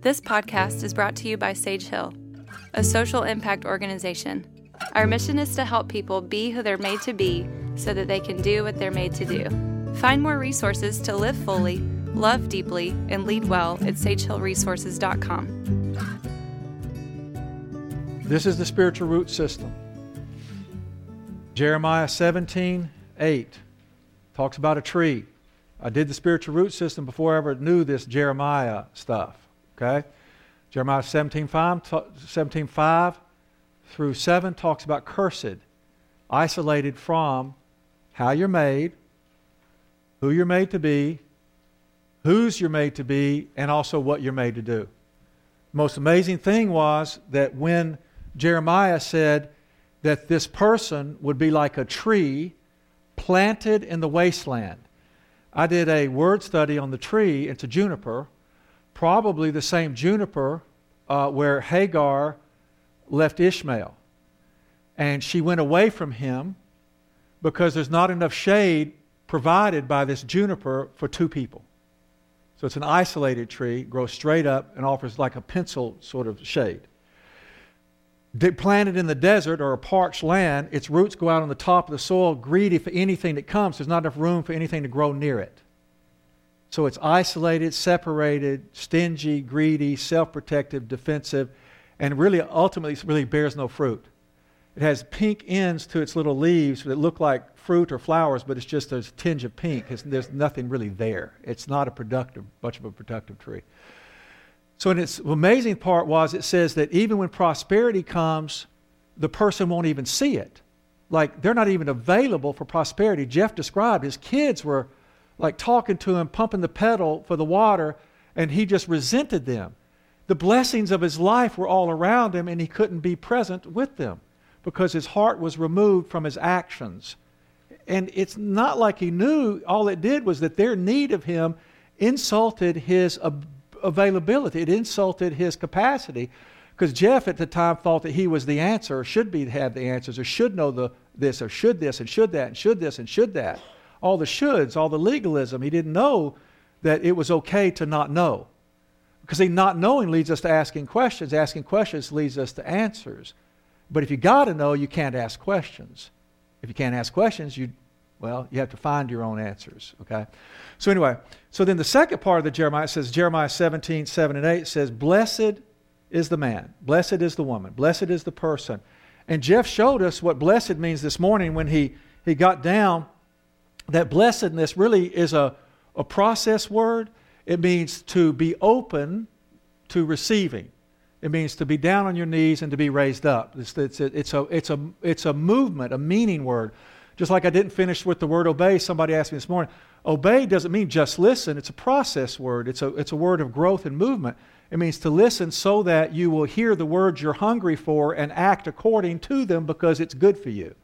This podcast is brought to you by Sage Hill, a social impact organization. Our mission is to help people be who they're made to be so that they can do what they're made to do. Find more resources to live fully, love deeply, and lead well at sagehillresources.com. This is the spiritual root system. Jeremiah 17, 8 talks about a tree. I did the spiritual root system before I ever knew this Jeremiah stuff. Okay? Jeremiah 17 5, 17, 5 through 7 talks about cursed, isolated from how you're made, who you're made to be, whose you're made to be, and also what you're made to do. The most amazing thing was that when Jeremiah said that this person would be like a tree planted in the wasteland. I did a word study on the tree. It's a juniper, probably the same juniper uh, where Hagar left Ishmael. And she went away from him because there's not enough shade provided by this juniper for two people. So it's an isolated tree, grows straight up, and offers like a pencil sort of shade. Planted in the desert or a parched land, its roots go out on the top of the soil, greedy for anything that comes. There's not enough room for anything to grow near it. So it's isolated, separated, stingy, greedy, self protective, defensive, and really ultimately really bears no fruit. It has pink ends to its little leaves that look like fruit or flowers, but it's just a tinge of pink. It's, there's nothing really there. It's not a productive, much of a productive tree. So, and its amazing part was it says that even when prosperity comes, the person won't even see it. Like they're not even available for prosperity. Jeff described his kids were like talking to him, pumping the pedal for the water, and he just resented them. The blessings of his life were all around him, and he couldn't be present with them because his heart was removed from his actions. And it's not like he knew, all it did was that their need of him insulted his availability, it insulted his capacity. Because Jeff at the time thought that he was the answer, or should be have the answers, or should know the, this, or should this, and should that, and should this, and should that all the shoulds, all the legalism. He didn't know that it was okay to not know. Because see, not knowing leads us to asking questions. Asking questions leads us to answers. But if you got to know, you can't ask questions. If you can't ask questions, you, well, you have to find your own answers. Okay? So anyway, so then the second part of the Jeremiah says, Jeremiah 17, 7 and 8 says, Blessed is the man, blessed is the woman, blessed is the person. And Jeff showed us what blessed means this morning when he, he got down that blessedness really is a, a process word. It means to be open to receiving. It means to be down on your knees and to be raised up. It's, it's, it's, a, it's, a, it's a movement, a meaning word. Just like I didn't finish with the word obey, somebody asked me this morning. Obey doesn't mean just listen, it's a process word, it's a, it's a word of growth and movement. It means to listen so that you will hear the words you're hungry for and act according to them because it's good for you.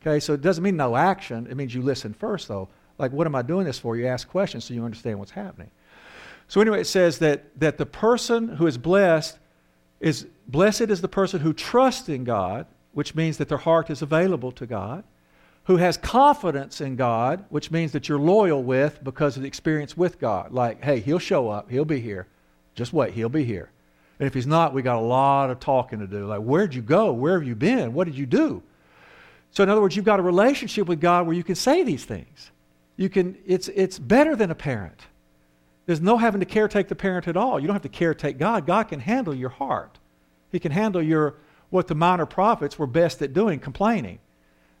Okay, so it doesn't mean no action. It means you listen first, though. Like, what am I doing this for? You ask questions so you understand what's happening. So anyway, it says that, that the person who is blessed is blessed is the person who trusts in God, which means that their heart is available to God, who has confidence in God, which means that you're loyal with because of the experience with God. Like, hey, he'll show up, he'll be here. Just wait, he'll be here. And if he's not, we got a lot of talking to do. Like, where'd you go? Where have you been? What did you do? So, in other words, you've got a relationship with God where you can say these things. You can, it's, it's better than a parent. There's no having to caretake the parent at all. You don't have to caretake God. God can handle your heart. He can handle your what the minor prophets were best at doing, complaining.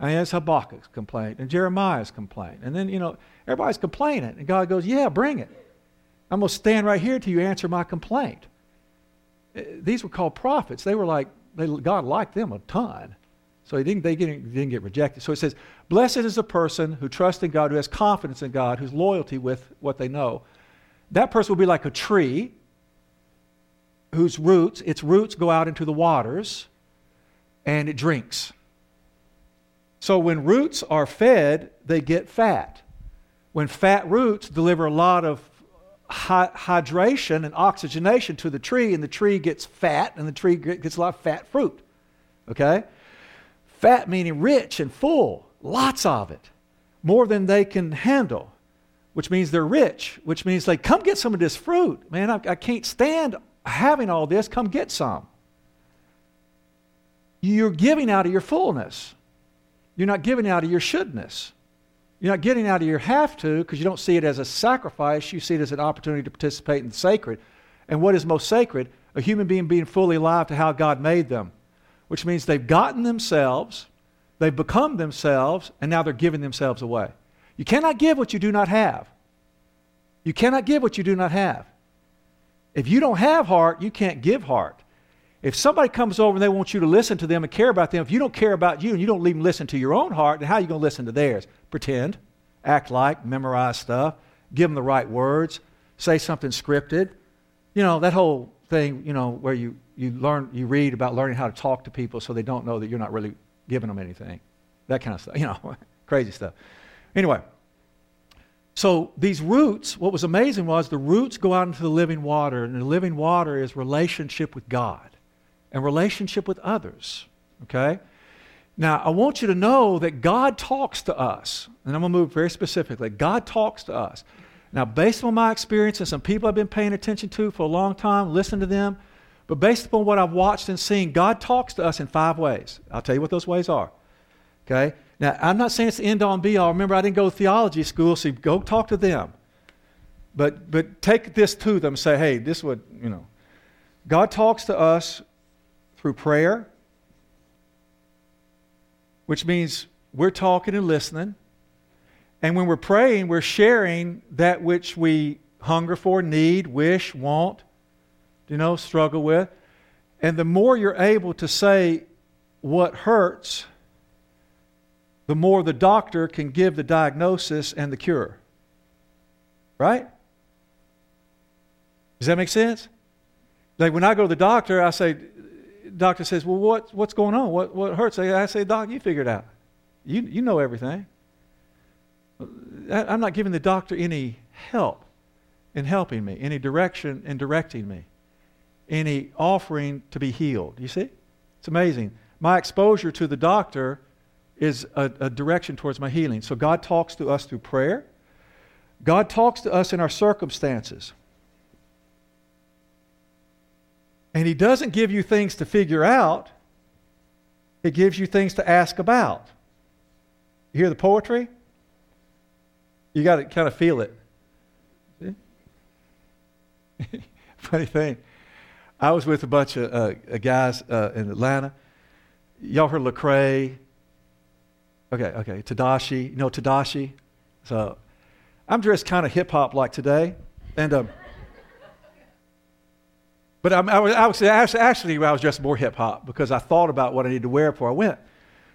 Mean, that's Habakkuk's complaint and Jeremiah's complaint. And then, you know, everybody's complaining. And God goes, Yeah, bring it. I'm going to stand right here till you answer my complaint. Eh, these were called prophets. They were like, they, God liked them a ton. So he didn't, they didn't, didn't get rejected. So it says, Blessed is the person who trusts in God, who has confidence in God, whose loyalty with what they know. That person will be like a tree whose roots, its roots go out into the waters and it drinks. So when roots are fed, they get fat. When fat roots deliver a lot of hydration and oxygenation to the tree, and the tree gets fat, and the tree gets a lot of fat fruit. Okay? Fat meaning rich and full, lots of it, more than they can handle. which means they're rich, which means like, come get some of this fruit. Man, I, I can't stand having all this. Come get some. You're giving out of your fullness. You're not giving out of your shouldness. You're not getting out of your have to because you don't see it as a sacrifice. You see it as an opportunity to participate in the sacred. And what is most sacred? A human being being fully alive to how God made them, which means they've gotten themselves, they've become themselves, and now they're giving themselves away. You cannot give what you do not have. You cannot give what you do not have. If you don't have heart, you can't give heart. If somebody comes over and they want you to listen to them and care about them, if you don't care about you and you don't even listen to your own heart, then how are you going to listen to theirs? Pretend, act like, memorize stuff, give them the right words, say something scripted. You know, that whole thing, you know, where you, you learn, you read about learning how to talk to people so they don't know that you're not really giving them anything. That kind of stuff, you know, crazy stuff. Anyway, so these roots, what was amazing was the roots go out into the living water, and the living water is relationship with God and relationship with others. Okay? Now, I want you to know that God talks to us, and I'm going to move very specifically. God talks to us. Now, based on my experience and some people I've been paying attention to for a long time, listen to them, but based upon what I've watched and seen, God talks to us in five ways. I'll tell you what those ways are. Okay? Now, I'm not saying it's the end all and be all. Remember, I didn't go to theology school, so go talk to them. But, but take this to them. Say, hey, this would, you know. God talks to us through prayer, which means we're talking and listening. And when we're praying, we're sharing that which we hunger for, need, wish, want, you know, struggle with. And the more you're able to say what hurts, the more the doctor can give the diagnosis and the cure. Right? Does that make sense? Like when I go to the doctor, I say, doctor says, Well, what, what's going on? What, what hurts? I say, Doc, you figure it out. You, you know everything. I'm not giving the doctor any help in helping me, any direction in directing me, any offering to be healed. You see? It's amazing. My exposure to the doctor is a, a direction towards my healing. So God talks to us through prayer. God talks to us in our circumstances. And He doesn't give you things to figure out, He gives you things to ask about. You hear the poetry? You got to kind of feel it. Funny thing. I was with a bunch of uh, guys uh, in Atlanta. Y'all heard Lecrae? Okay, okay. Tedashii. You know Tedashii? So I'm dressed kind of hip hop like today. And um, but I, I, was, I was actually, I was dressed more hip hop because I thought about what I needed to wear before I went.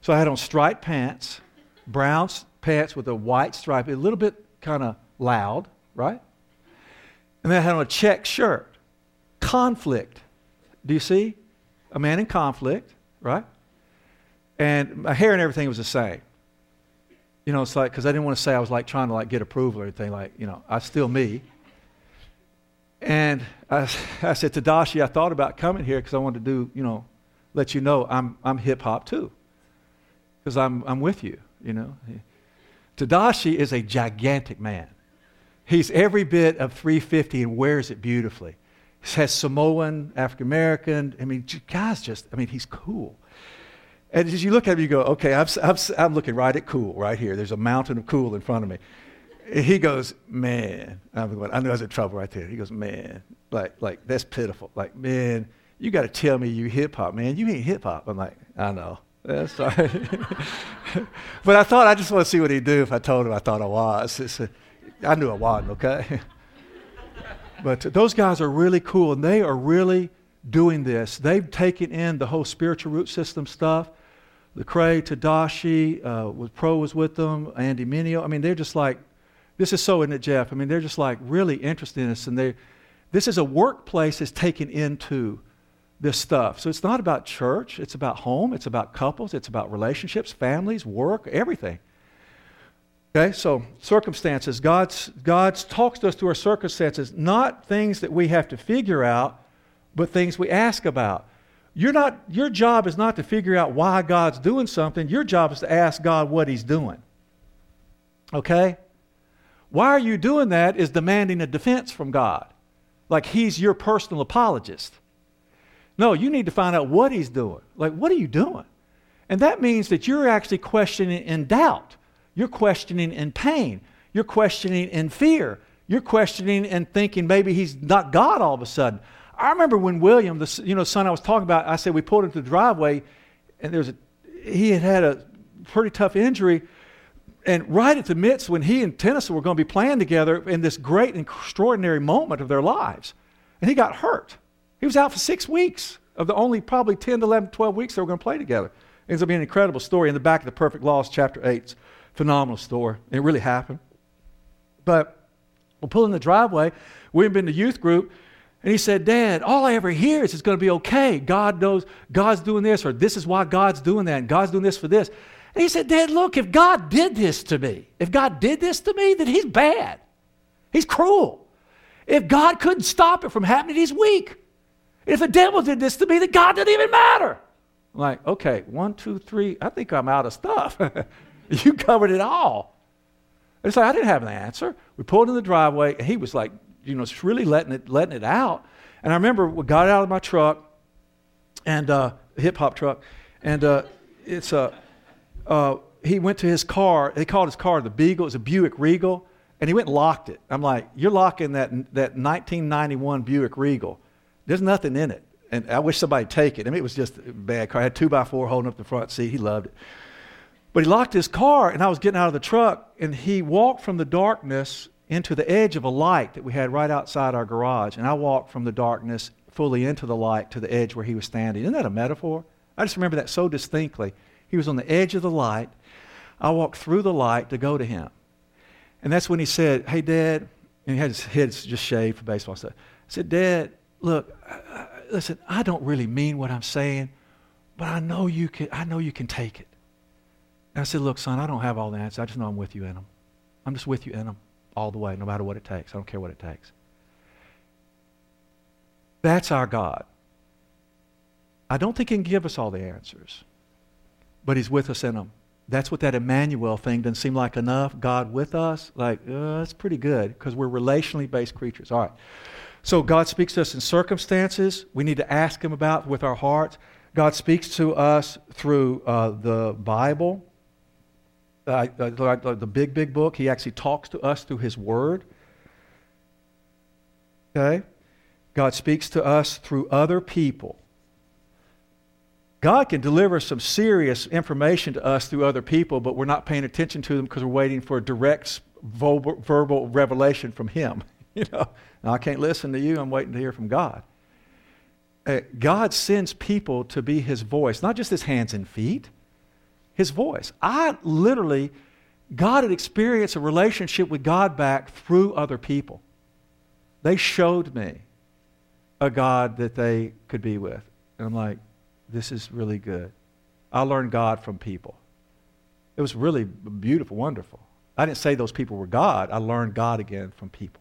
So I had on striped pants, brown pants with a white stripe, a little bit kind of loud, right? And then I had on a check shirt. Conflict. Do you see? A man in conflict, right? And my hair and everything was the same. You know, it's like, because I didn't want to say I was like trying to like get approval or anything. Like, you know, I still me. And I, I said to Dashi, I thought about coming here because I wanted to do, you know, let you know I'm, I'm hip hop too. Because I'm, I'm with you, you know. Tedashii is a gigantic man. He's every bit of 350 and wears it beautifully. He has Samoan, African American. I mean, guys just, I mean, he's cool. And as you look at him, you go, okay, I'm, I'm, I'm looking right at cool right here. There's a mountain of cool in front of me he goes, man, I'm going, I I was in trouble right there. He goes, man, like, like that's pitiful. Like, man, you got to tell me you hip hop, man. You ain't hip hop. I'm like, I know. That's sorry. but I thought I just want to see what he'd do if I told him I thought I was. A, I knew I wasn't, okay? but those guys are really cool, and they are really doing this. They've taken in the whole spiritual root system stuff. Lecrae, Tedashii, uh, was Pro was with them, Andy Mineo. I mean, they're just like this is so, isn't it, Jeff? I mean, they're just like really interested in this, and they, this is a workplace that's taken into this stuff. So it's not about church, it's about home, it's about couples, it's about relationships, families, work, everything. Okay, so circumstances. God's, God's talks to us through our circumstances, not things that we have to figure out, but things we ask about. You're not, your job is not to figure out why God's doing something. Your job is to ask God what He's doing. Okay? Why are you doing that is demanding a defense from God, like He's your personal apologist. No, you need to find out what He's doing. Like, what are you doing? And that means that you're actually questioning in doubt. You're questioning in pain. You're questioning in fear. You're questioning and thinking maybe he's not God all of a sudden. I remember when William, the you know son I was talking about, I said we pulled into the driveway, and there's a he had had a pretty tough injury, and right at the midst when he and Tennyson were going to be playing together in this great extraordinary moment of their lives, and he got hurt. He was out for six weeks of the only probably 10 to 11, 12 weeks they were going to play together. It ends up being an incredible story in the back of the Perfect Laws, chapter 8. phenomenal story. It really happened. But we're pulling the driveway. We had been to youth group. And he said, Dad, all I ever hear is it's going to be okay. God knows God's doing this, or this is why God's doing that, and God's doing this for this. And he said, Dad, look, if God did this to me, if God did this to me, then he's bad. He's cruel. If God couldn't stop it from happening, he's weak. If the devil did this to me, then God didn't even matter. I'm like, okay, one, two, three, I think I'm out of stuff. you covered it all. It's like I didn't have an answer. We pulled in the driveway, and he was like, you know, just really letting it letting it out. And I remember we got out of my truck, and uh, hip hop truck, and uh, it's a. Uh, Uh, he went to his car. They called his car the Beagle. It was a Buick Regal, and he went and locked it. I'm like, you're locking that that 1991 Buick Regal. There's nothing in it, and I wish somebody'd take it. I mean, it was just a bad car. I had two by four holding up the front seat. He loved it. But he locked his car, and I was getting out of the truck, and he walked from the darkness into the edge of a light that we had right outside our garage. And I walked from the darkness fully into the light to the edge where he was standing. Isn't that a metaphor? I just remember that so distinctly. He was on the edge of the light. I walked through the light to go to him. And that's when he said, Hey, Dad, and he had his head just shaved for baseball stuff. I said, Dad, look, listen, I don't really mean what I'm saying, but I know you can, I know you can take it. And I said, Look, son, I don't have all the answers. I just know I'm with you in them. I'm just with you in them all the way, no matter what it takes. I don't care what it takes. That's our God. I don't think He can give us all the answers, but He's with us in them. That's what that Emmanuel thing doesn't seem like enough. God with us, like, uh, that's pretty good because we're relationally based creatures. All right. So God speaks to us in circumstances we need to ask Him about with our hearts. God speaks to us through uh, the Bible uh, the big, big book. He actually talks to us through His Word. Okay? God speaks to us through other people. God can deliver some serious information to us through other people, but we're not paying attention to them because we're waiting for direct verbal revelation from Him. You know, now, I can't listen to you. I'm waiting to hear from God. Uh, God sends people to be His voice, not just His hands and feet his voice. I literally, God had experienced a relationship with God back through other people. They showed me a God that they could be with. And I'm like, this is really good. I learned God from people. It was really beautiful, wonderful. I didn't say those people were God. I learned God again from people.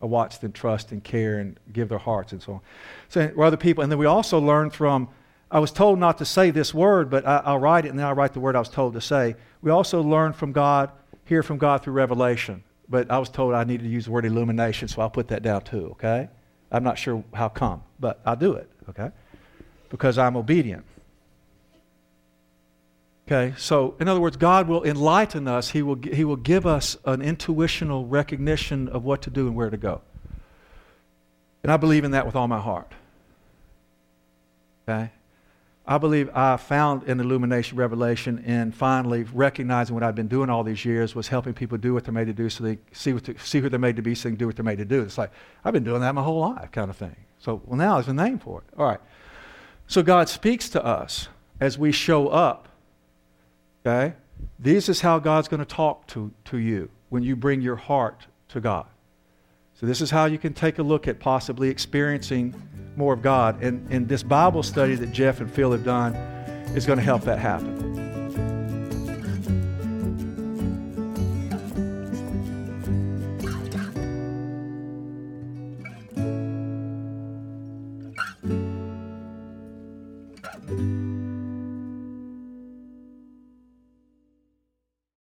I watched them trust and care and give their hearts and so on. So, other people. And then we also learned from I was told not to say this word, but I, will write it and then I'll write the word I was told to say. We also learn from God, hear from God through revelation. But I was told I needed to use the word illumination, so I'll put that down too, okay? I'm not sure how come, but I'll do it, okay? Because I'm obedient. Okay, so in other words, God will enlighten us. He will, he will give us an intuitional recognition of what to do and where to go. And I believe in that with all my heart. Okay? I believe I found an illumination revelation in finally recognizing what I've been doing all these years was helping people do what they're made to do so they see, what to, see who they're made to be so they can do what they're made to do. It's like, I've been doing that my whole life kind of thing. So, well, now there's a name for it. All right. So God speaks to us as we show up. Okay? This is how God's going to talk to, to you when you bring your heart to God. So, this is how you can take a look at possibly experiencing more of God. And, and this Bible study that Jeff and Phil have done is going to help that happen.